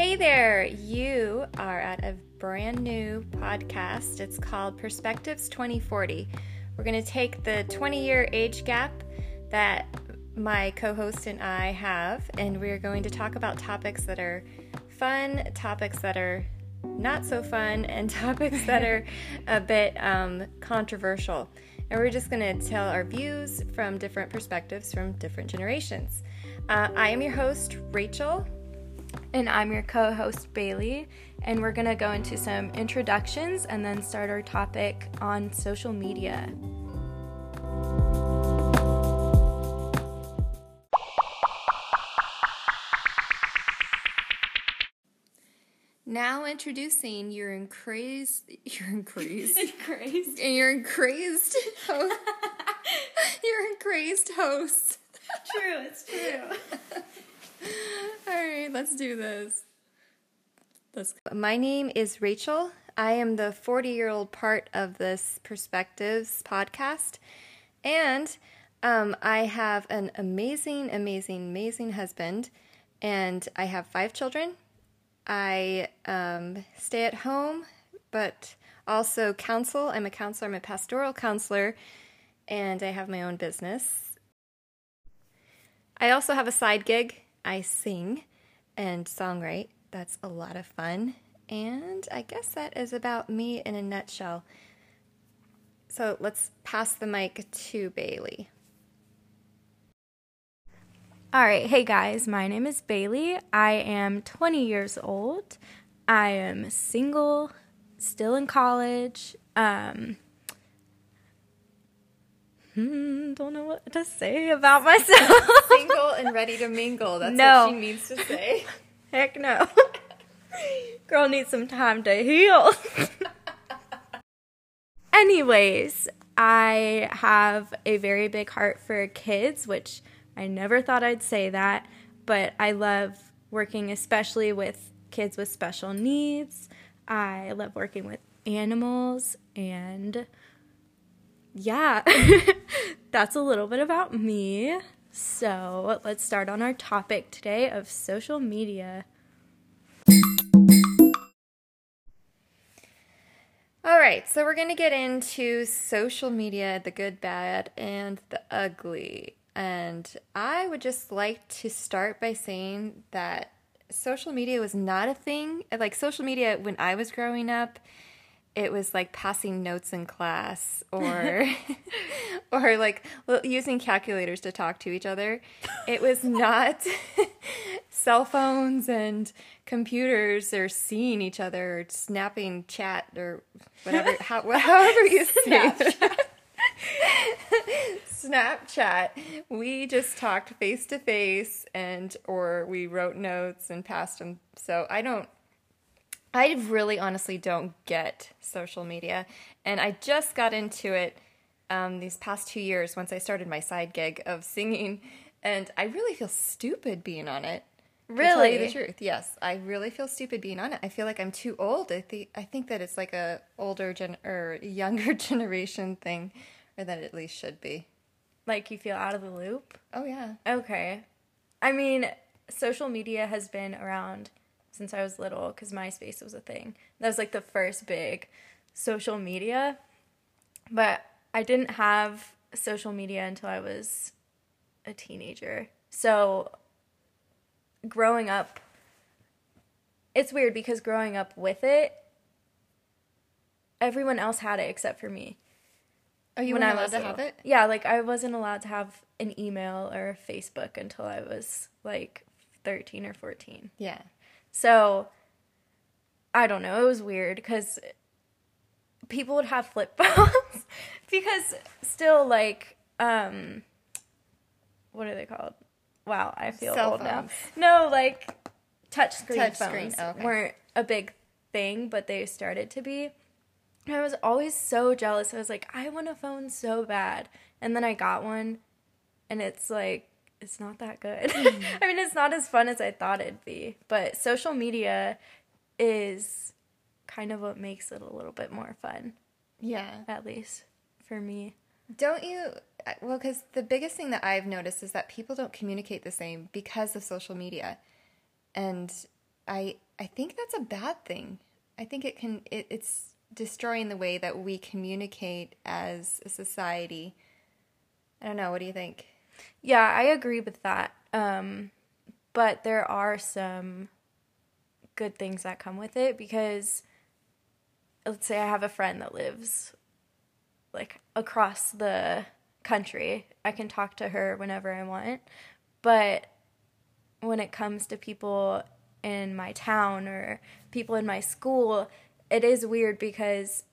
Hey there, you are at a brand new podcast. It's called Perspectives 2040. We're going to take the 20 year age gap that my co host and I have, and we're going to talk about topics that are fun, topics that are not so fun, and topics that are a bit um, controversial. And we're just going to tell our views from different perspectives from different generations. Uh, I am your host, Rachel. And I'm your co host, Bailey. And we're going to go into some introductions and then start our topic on social media. Now introducing your increased, your increased, Crazed. and your increased host, your increased host. True, it's true. All right, let's do this. Let's go. My name is Rachel. I am the 40 year old part of this Perspectives podcast. And um, I have an amazing, amazing, amazing husband. And I have five children. I um, stay at home, but also counsel. I'm a counselor, I'm a pastoral counselor, and I have my own business. I also have a side gig. I sing and songwrite. That's a lot of fun. And I guess that is about me in a nutshell. So let's pass the mic to Bailey. All right, hey guys, my name is Bailey. I am 20 years old. I am single, still in college. Um, hmm, don't know what to say about myself. Single and ready to mingle. That's No. what she needs to say. Heck no. Girl needs some time to heal. Anyways, I have a very big heart for kids, which I never thought I'd say that, but I love working especially with kids with special needs. I love working with animals and yeah, that's a little bit about me. So let's start on our topic today of social media. All right, so we're going to get into social media, the good, bad, and the ugly. And I would just like to start by saying that social media was not a thing. Like, social media, when I was growing up, it was like passing notes in class or or like using calculators to talk to each other it was not cell phones and computers or seeing each other or snapping chat or whatever how, however you say it. Snapchat. We just talked face to face and or we wrote notes and passed them. So I don't I really honestly don't get social media. And I just got into it um, these past two years once I started my side gig of singing. And I really feel stupid being on it. To tell you the truth, yes, I really feel stupid being on it. I feel like I'm too old. I think I think that it's like a older gen or younger generation thing, or that it at least should be. Like you feel out of the loop? Oh yeah, Okay. I mean, social media has been around since I was little because MySpace was a thing. That was like the first big social media. But I didn't have social media until I was a teenager. So growing up, it's weird because growing up with it, everyone else had it except for me Oh, you when weren't I allowed to have it? Yeah, like I wasn't allowed to have an email or a Facebook until I was like 13 or 14. Yeah. So I don't know, it was weird because people would have flip phones because still like um what are they called? Wow, I feel Cell old now. No, like touch screen Touch phones screen, oh, okay. weren't a big thing, but they started to be. And I was always so jealous. I was like, I want a phone so bad. And then I got one and it's like it's not that good. Mm-hmm. I mean, it's not as fun as I thought it'd be. But social media is kind of what makes it a little bit more fun, Yeah. at least for me. Don't you? Uh, well, because the biggest thing that I've noticed is that people don't communicate the same because of social media, and I I think that's a bad thing. I think it can it, it's destroying the way that we communicate as a society. I don't know. What do you think? Yeah, I agree with that. Um, but there are some good things that come with it because let's say I have a friend that lives like across the country. I can talk to her whenever I want. But when it comes to people in my town or people in my school, it is weird because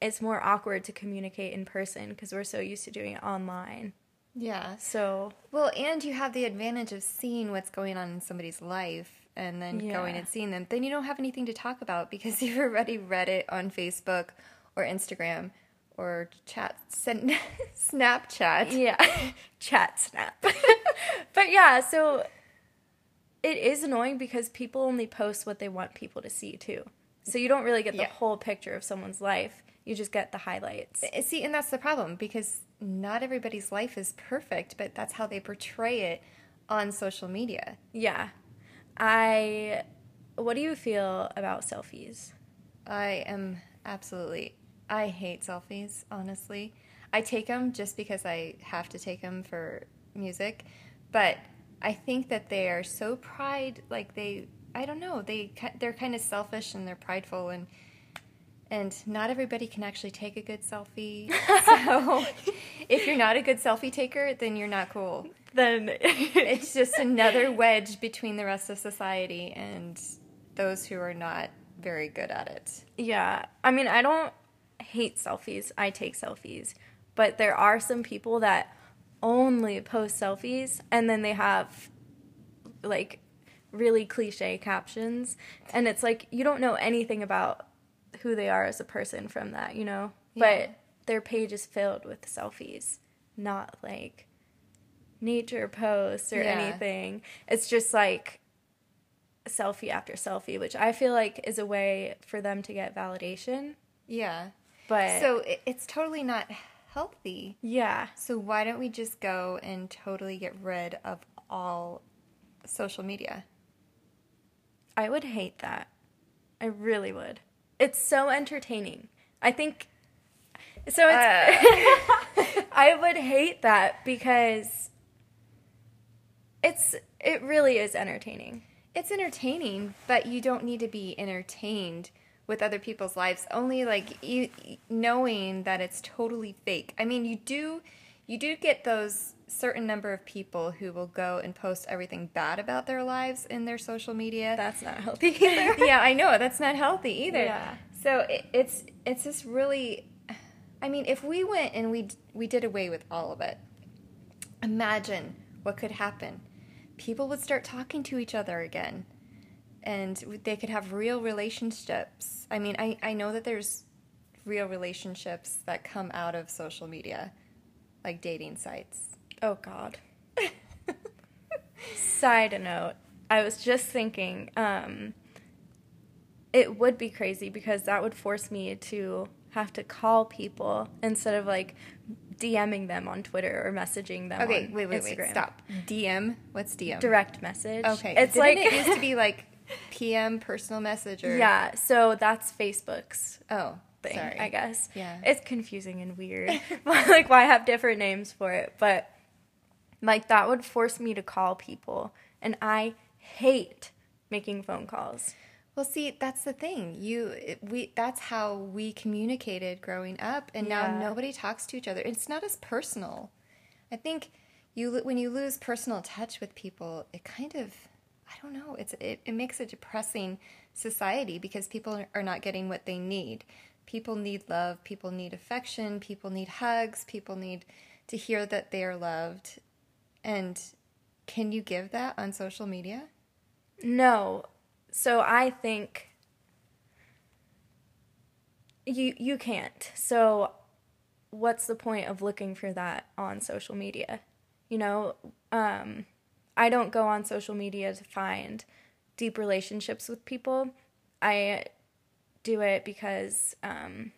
it's more awkward to communicate in person because we're so used to doing it online. Yeah. So, Well, and you have the advantage of seeing what's going on in somebody's life and then Yeah. going and seeing them. Then you don't have anything to talk about because you've already read it on Facebook or Instagram or chat, send, Snapchat. yeah, chat snap. but yeah, so it is annoying because people only post what they want people to see too. So you don't really get the Yeah. whole picture of someone's life. You just get the highlights. Uh, See, and that's the problem because not everybody's life is perfect, but that's how they portray it on social media. Yeah. I what do you feel about selfies? I am absolutely. I hate selfies, honestly. I take them just because I have to take them for music, but I think that they are so pride like they I don't know, they they're kind of selfish and they're prideful and and not everybody can actually take a good selfie. So if you're not a good selfie taker, then you're not cool. Then It's just another wedge between the rest of society and those who are not very good at it. Yeah. I mean, I don't hate selfies. I take selfies. But there are some people that only post selfies and then they have like really cliche captions and it's like you don't know anything about who they are as a person from that, you know? Yeah. But their page is filled with selfies, not like nature posts or Yeah. anything. It's just like selfie after selfie, which I feel like is a way for them to get validation. Yeah. But So it's totally not healthy. yeah, So why don't we just go and totally get rid of all social media? I would hate that. I really would. It's so entertaining. I think so it's uh. I would hate that because it's it really is entertaining. It's entertaining, but you don't need to be entertained with other people's lives. Only like you knowing that it's totally fake. I mean, you do you do get those certain number of people who will go and post everything bad about their lives in their social media. That's not healthy either. yeah, I know that's not healthy either. Yeah. So it, it's it's just really, I mean, if we went and we we did away with all of it, imagine what could happen. People would start talking to each other again, and they could have real relationships. I mean, I I know that there's real relationships that come out of social media, like dating sites. Oh God. Side note, I was just thinking, um, it would be crazy because that would force me to have to call people instead of like DMing them on Twitter or messaging them. Okay, wait, wait, Instagram. wait, stop. DM. What's DM? Direct message. Okay, it's Didn't like it used to be like PM personal message or yeah. So that's Facebook's Oh, thing, sorry. I guess. Yeah. It's confusing and weird. like why have different names for it? But like that would force me to call people and I hate making phone calls. Well, see, that's the thing. You, we, that's how we communicated growing up, and now nobody talks to each other. It's not as personal. I think you, when you lose personal touch with people, it kind of, I don't know. It's it, it makes a depressing society because people are not getting what they need. People need love. People need affection. People need hugs. People need to hear that they are loved. And can you give that on social media? No. So I think you you can't. So what's the point of looking for that on social media? You know, um I don't go on social media to find deep relationships with people. I do it because um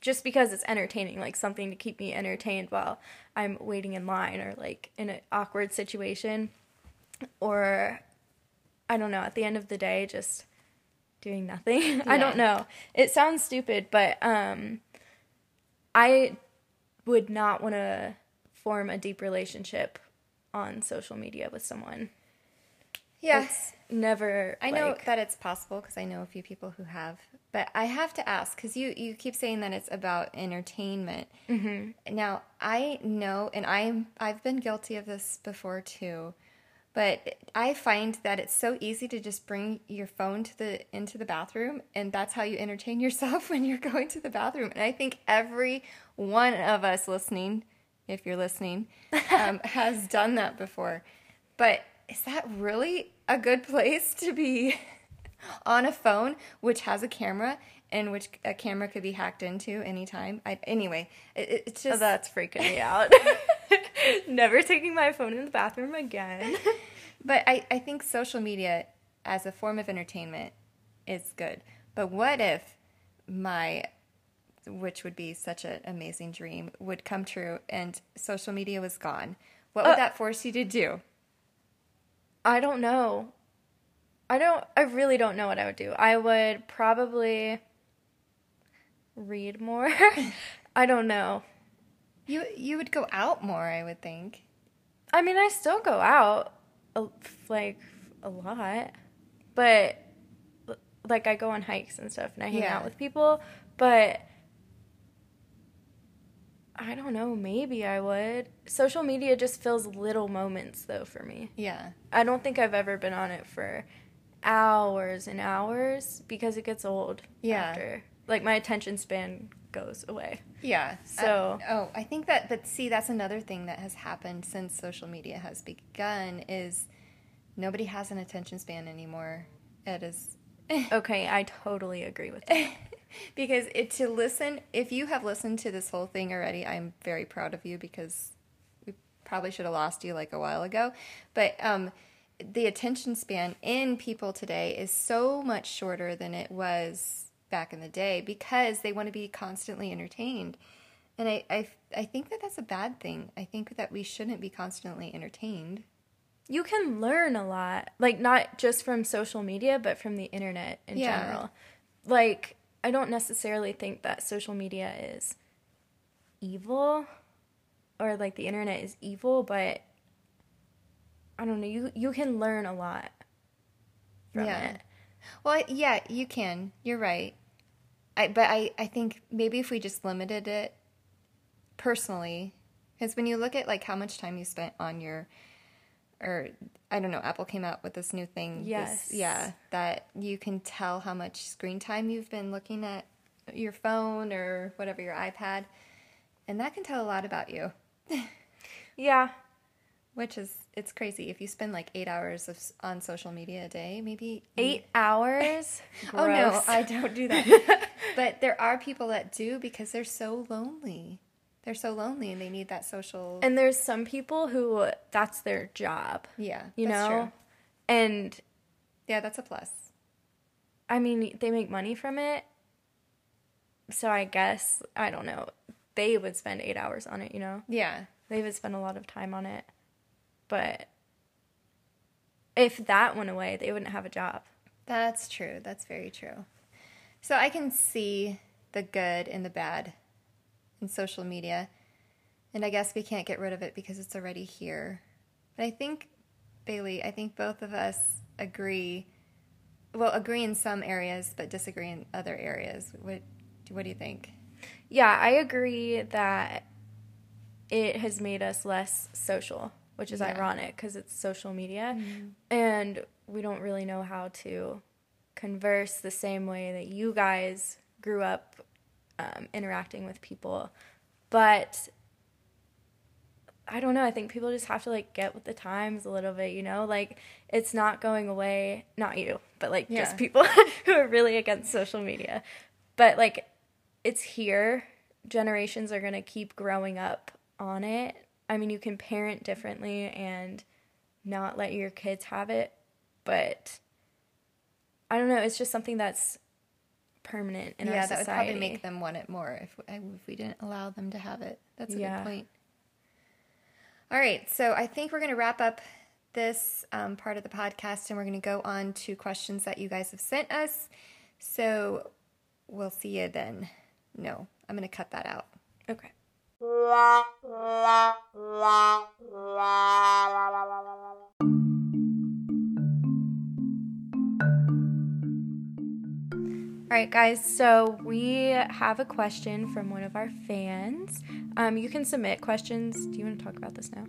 just because it's entertaining, like something to keep me entertained while I'm waiting in line or like in an awkward situation or I don't know, at the end of the day, just doing nothing. I don't know. It sounds stupid, but um I would not want to form a deep relationship on social media with someone. Yeah. It's never I know that it's possible because I know a few people who have, but I have to ask because you you keep saying that it's about entertainment. Mm-hmm. Now I know, and I'm I've been guilty of this before too, but I find that it's so easy to just bring your phone to the into the bathroom, and that's how you entertain yourself when you're going to the bathroom. And I think every one of us listening, if you're listening, um, has done that before. But is that really a good place to be on a phone which has a camera and which a camera could be hacked into anytime? I, anyway, it, it- it's Oh, that's freaking me out. never taking my phone in the bathroom again. But I, I think social media as a form of entertainment is good. But what if my, which would be such an amazing dream, would come true and social media was gone? What would Uh, that force you to do? I don't know. I don't I really don't know what I would do. I would probably read more. I don't know. You you would go out more, I would think. I mean, I still go out a, like a lot, but like I go on hikes and stuff and I hang Yeah. out with people, but I don't know, maybe I would. Social media just fills little moments though for me. Yeah. I don't think I've ever been on it for hours and hours because it gets old Yeah. after. Like my attention span goes away. Yeah. So- I- oh, I think that, but see, that's another thing that has happened since social media has begun is nobody has an attention span anymore. It is Okay, I totally agree with that. because it to listen. If you have listened to this whole thing already, I'm very proud of you because we probably should have lost you like a while ago. But um, the attention span in people today is so much shorter than it was back in the day because they want to be constantly entertained. And I, I, I think that that's a bad thing. I think that we shouldn't be constantly entertained. you can learn a lot like not just from social media but from the internet in Yeah. general like i don't necessarily think that social media is evil or like the internet is evil but i don't know you you can learn a lot from Yeah. it Well, yeah, you can. You're right. I, but I, I think maybe if we just limited it personally, because when you look at like how much time you spent on your, or I don't know, Apple came out with this new thing. this- Yes. yeah, that you can tell how much screen time you've been looking at your phone or whatever your iPad, and that can tell a lot about you. yeah Which is it's crazy if you spend like eight hours of, on social media a day, maybe eight hours Oh no, I don't do that. but there are people that do because they're so lonely. They're so lonely and they need that social. and there's some people who that's their job yeah, you that's know true. and Yeah, that's a plus. I mean, they make money from it. So I guess, I don't know, they would spend eight hours on it, you know? Yeah, They would spend a lot of time on it. But if that went away, they wouldn't have a job. that's true. That's very true. So I can see the good and the bad in social media. And I guess we can't get rid of it because it's already here. But I think, Bailey, I think both of us agree. Well, agree in some areas, but disagree in other areas. What, what do you think? Yeah, I agree that it has made us less social, which is Yeah. ironic because it's social media. Mm-hmm. And we don't really know how to converse the same way that you guys grew up um, interacting with people. But I don't know. I think people just have to like get with the times a little bit, you know? Like it's not going away, not you, but like Yeah. just people who are really against social media. But like it's here. Generations are going to keep growing up on it. I mean, you can parent differently and not let your kids have it, but I don't know, it's just something that's permanent in yeah, our that would probably make them want it more if, if we didn't allow them to have it. That's a Yeah. good point. All right, so I think we're going to wrap up this um, part of the podcast and we're going to go on to questions that you guys have sent us. So we'll see you then. No, I'm going to cut that out. Okay. All right, guys, so we have a question from one of our fans. Um, you can submit questions. Do you want to talk about this now?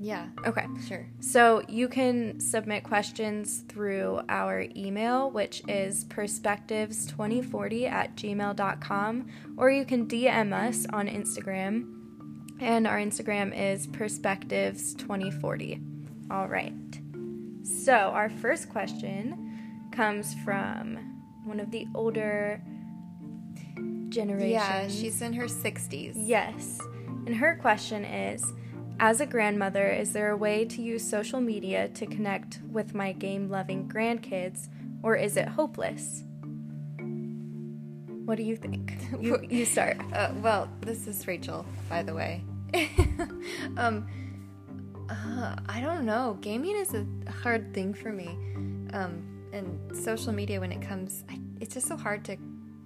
Yeah. Okay. Sure. So you can submit questions through our email, which is perspectives2040 at gmail.com, or you can DM us on Instagram. And our Instagram is perspectives2040. All right. So our first question comes from one of the older generations. Yeah, she's in her 60s. Yes. And her question is As a grandmother, is there a way to use social media to connect with my game loving grandkids, or is it hopeless? What do you think? You, you start. Uh, well, this is Rachel, by the way. um, uh, I don't know. Gaming is a hard thing for me. Um, and social media, when it comes, I, it's just so hard to.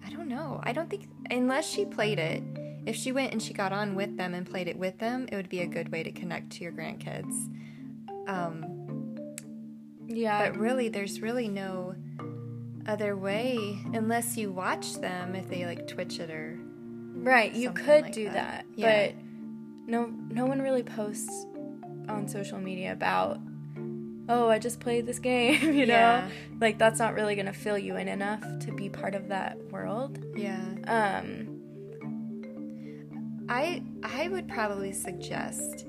I don't know. I don't think, unless she played it, if she went and she got on with them and played it with them, it would be a good way to connect to your grandkids. Um, Yeah. but really, there's really no other way unless you watch them if they like Twitch it or. right, you could like do that. that, Yeah. but no no one really posts on social media about oh, I just played this game, you know? Yeah. Like that's not really going to fill you in enough to be part of that world. Yeah. Um I I would probably suggest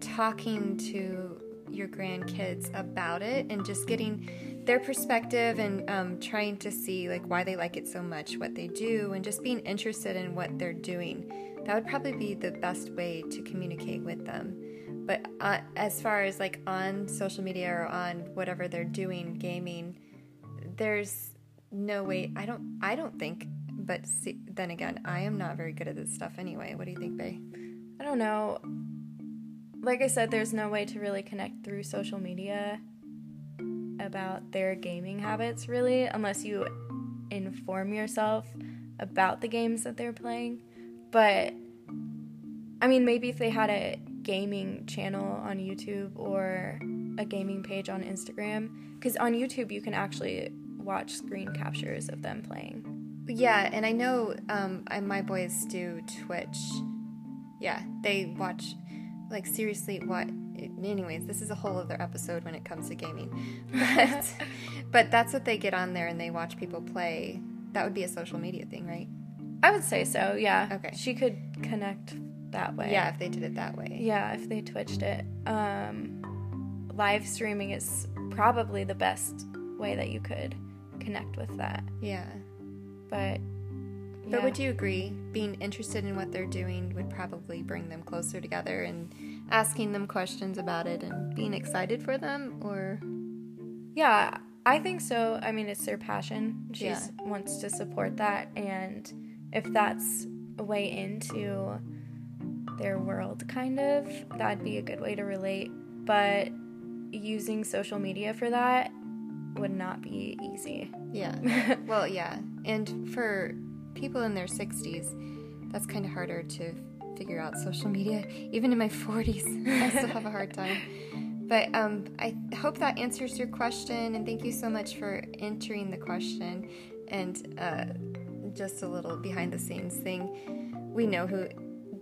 talking to your grandkids about it and just getting their perspective and um, trying to see like why they like it so much, what they do, and just being interested in what they're doing. That would probably be the best way to communicate with them. But uh, as far as like on social media or on whatever they're doing, gaming, there's no way. I don't. I don't think. But see, then again, I am not very good at this stuff anyway. What do you think, Bay? I don't know. Like I said, there's no way to really connect through social media about their gaming habits, really, unless you inform yourself about the games that they're playing. But, I mean, maybe if they had a gaming channel on YouTube or a gaming page on Instagram, because on YouTube you can actually watch screen captures of them playing. Yeah, and I know um, I, my boys do Twitch. Yeah, they watch, like, seriously, what. Anyways, this is a whole other episode when it comes to gaming. But, but that's what they get on there and they watch people play. That would be a social media thing, right? I would say so, yeah. Okay. She could connect that way. Yeah, if they did it that way. Yeah, if they twitched it. Um, live streaming is probably the best way that you could connect with that. Yeah. But But would you agree being interested in what they're doing would probably bring them closer together and asking them questions about it and being excited for them or Yeah, I think so. I mean, it's their passion. She Yeah. wants to support that, and if that's a way into their world, kind of, that'd be a good way to relate. But using social media for that would not be easy. Yeah. well, yeah. And for people in their 60s, that's kind of harder to figure out social media. Even in my 40s, I still have a hard time. But um, I hope that answers your question, and thank you so much for entering the question. And uh, just a little behind the scenes thing we know who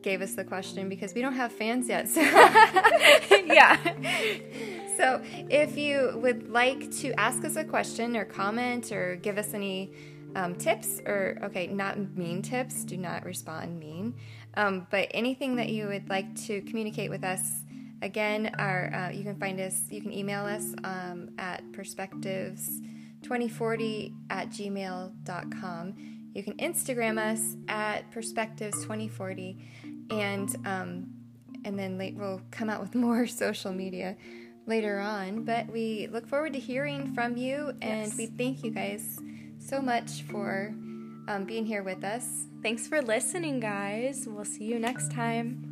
gave us the question because we don't have fans yet. So. yeah. So, if you would like to ask us a question or comment or give us any um, tips, or okay, not mean tips, do not respond mean, um, but anything that you would like to communicate with us, again, our uh, you can find us, you can email us um, at perspectives2040 at gmail.com. You can Instagram us at perspectives2040, and um, and then late we'll come out with more social media later on. But we look forward to hearing from you, and Yes. we thank you guys so much for um, being here with us. Thanks for listening, guys. We'll see you next time.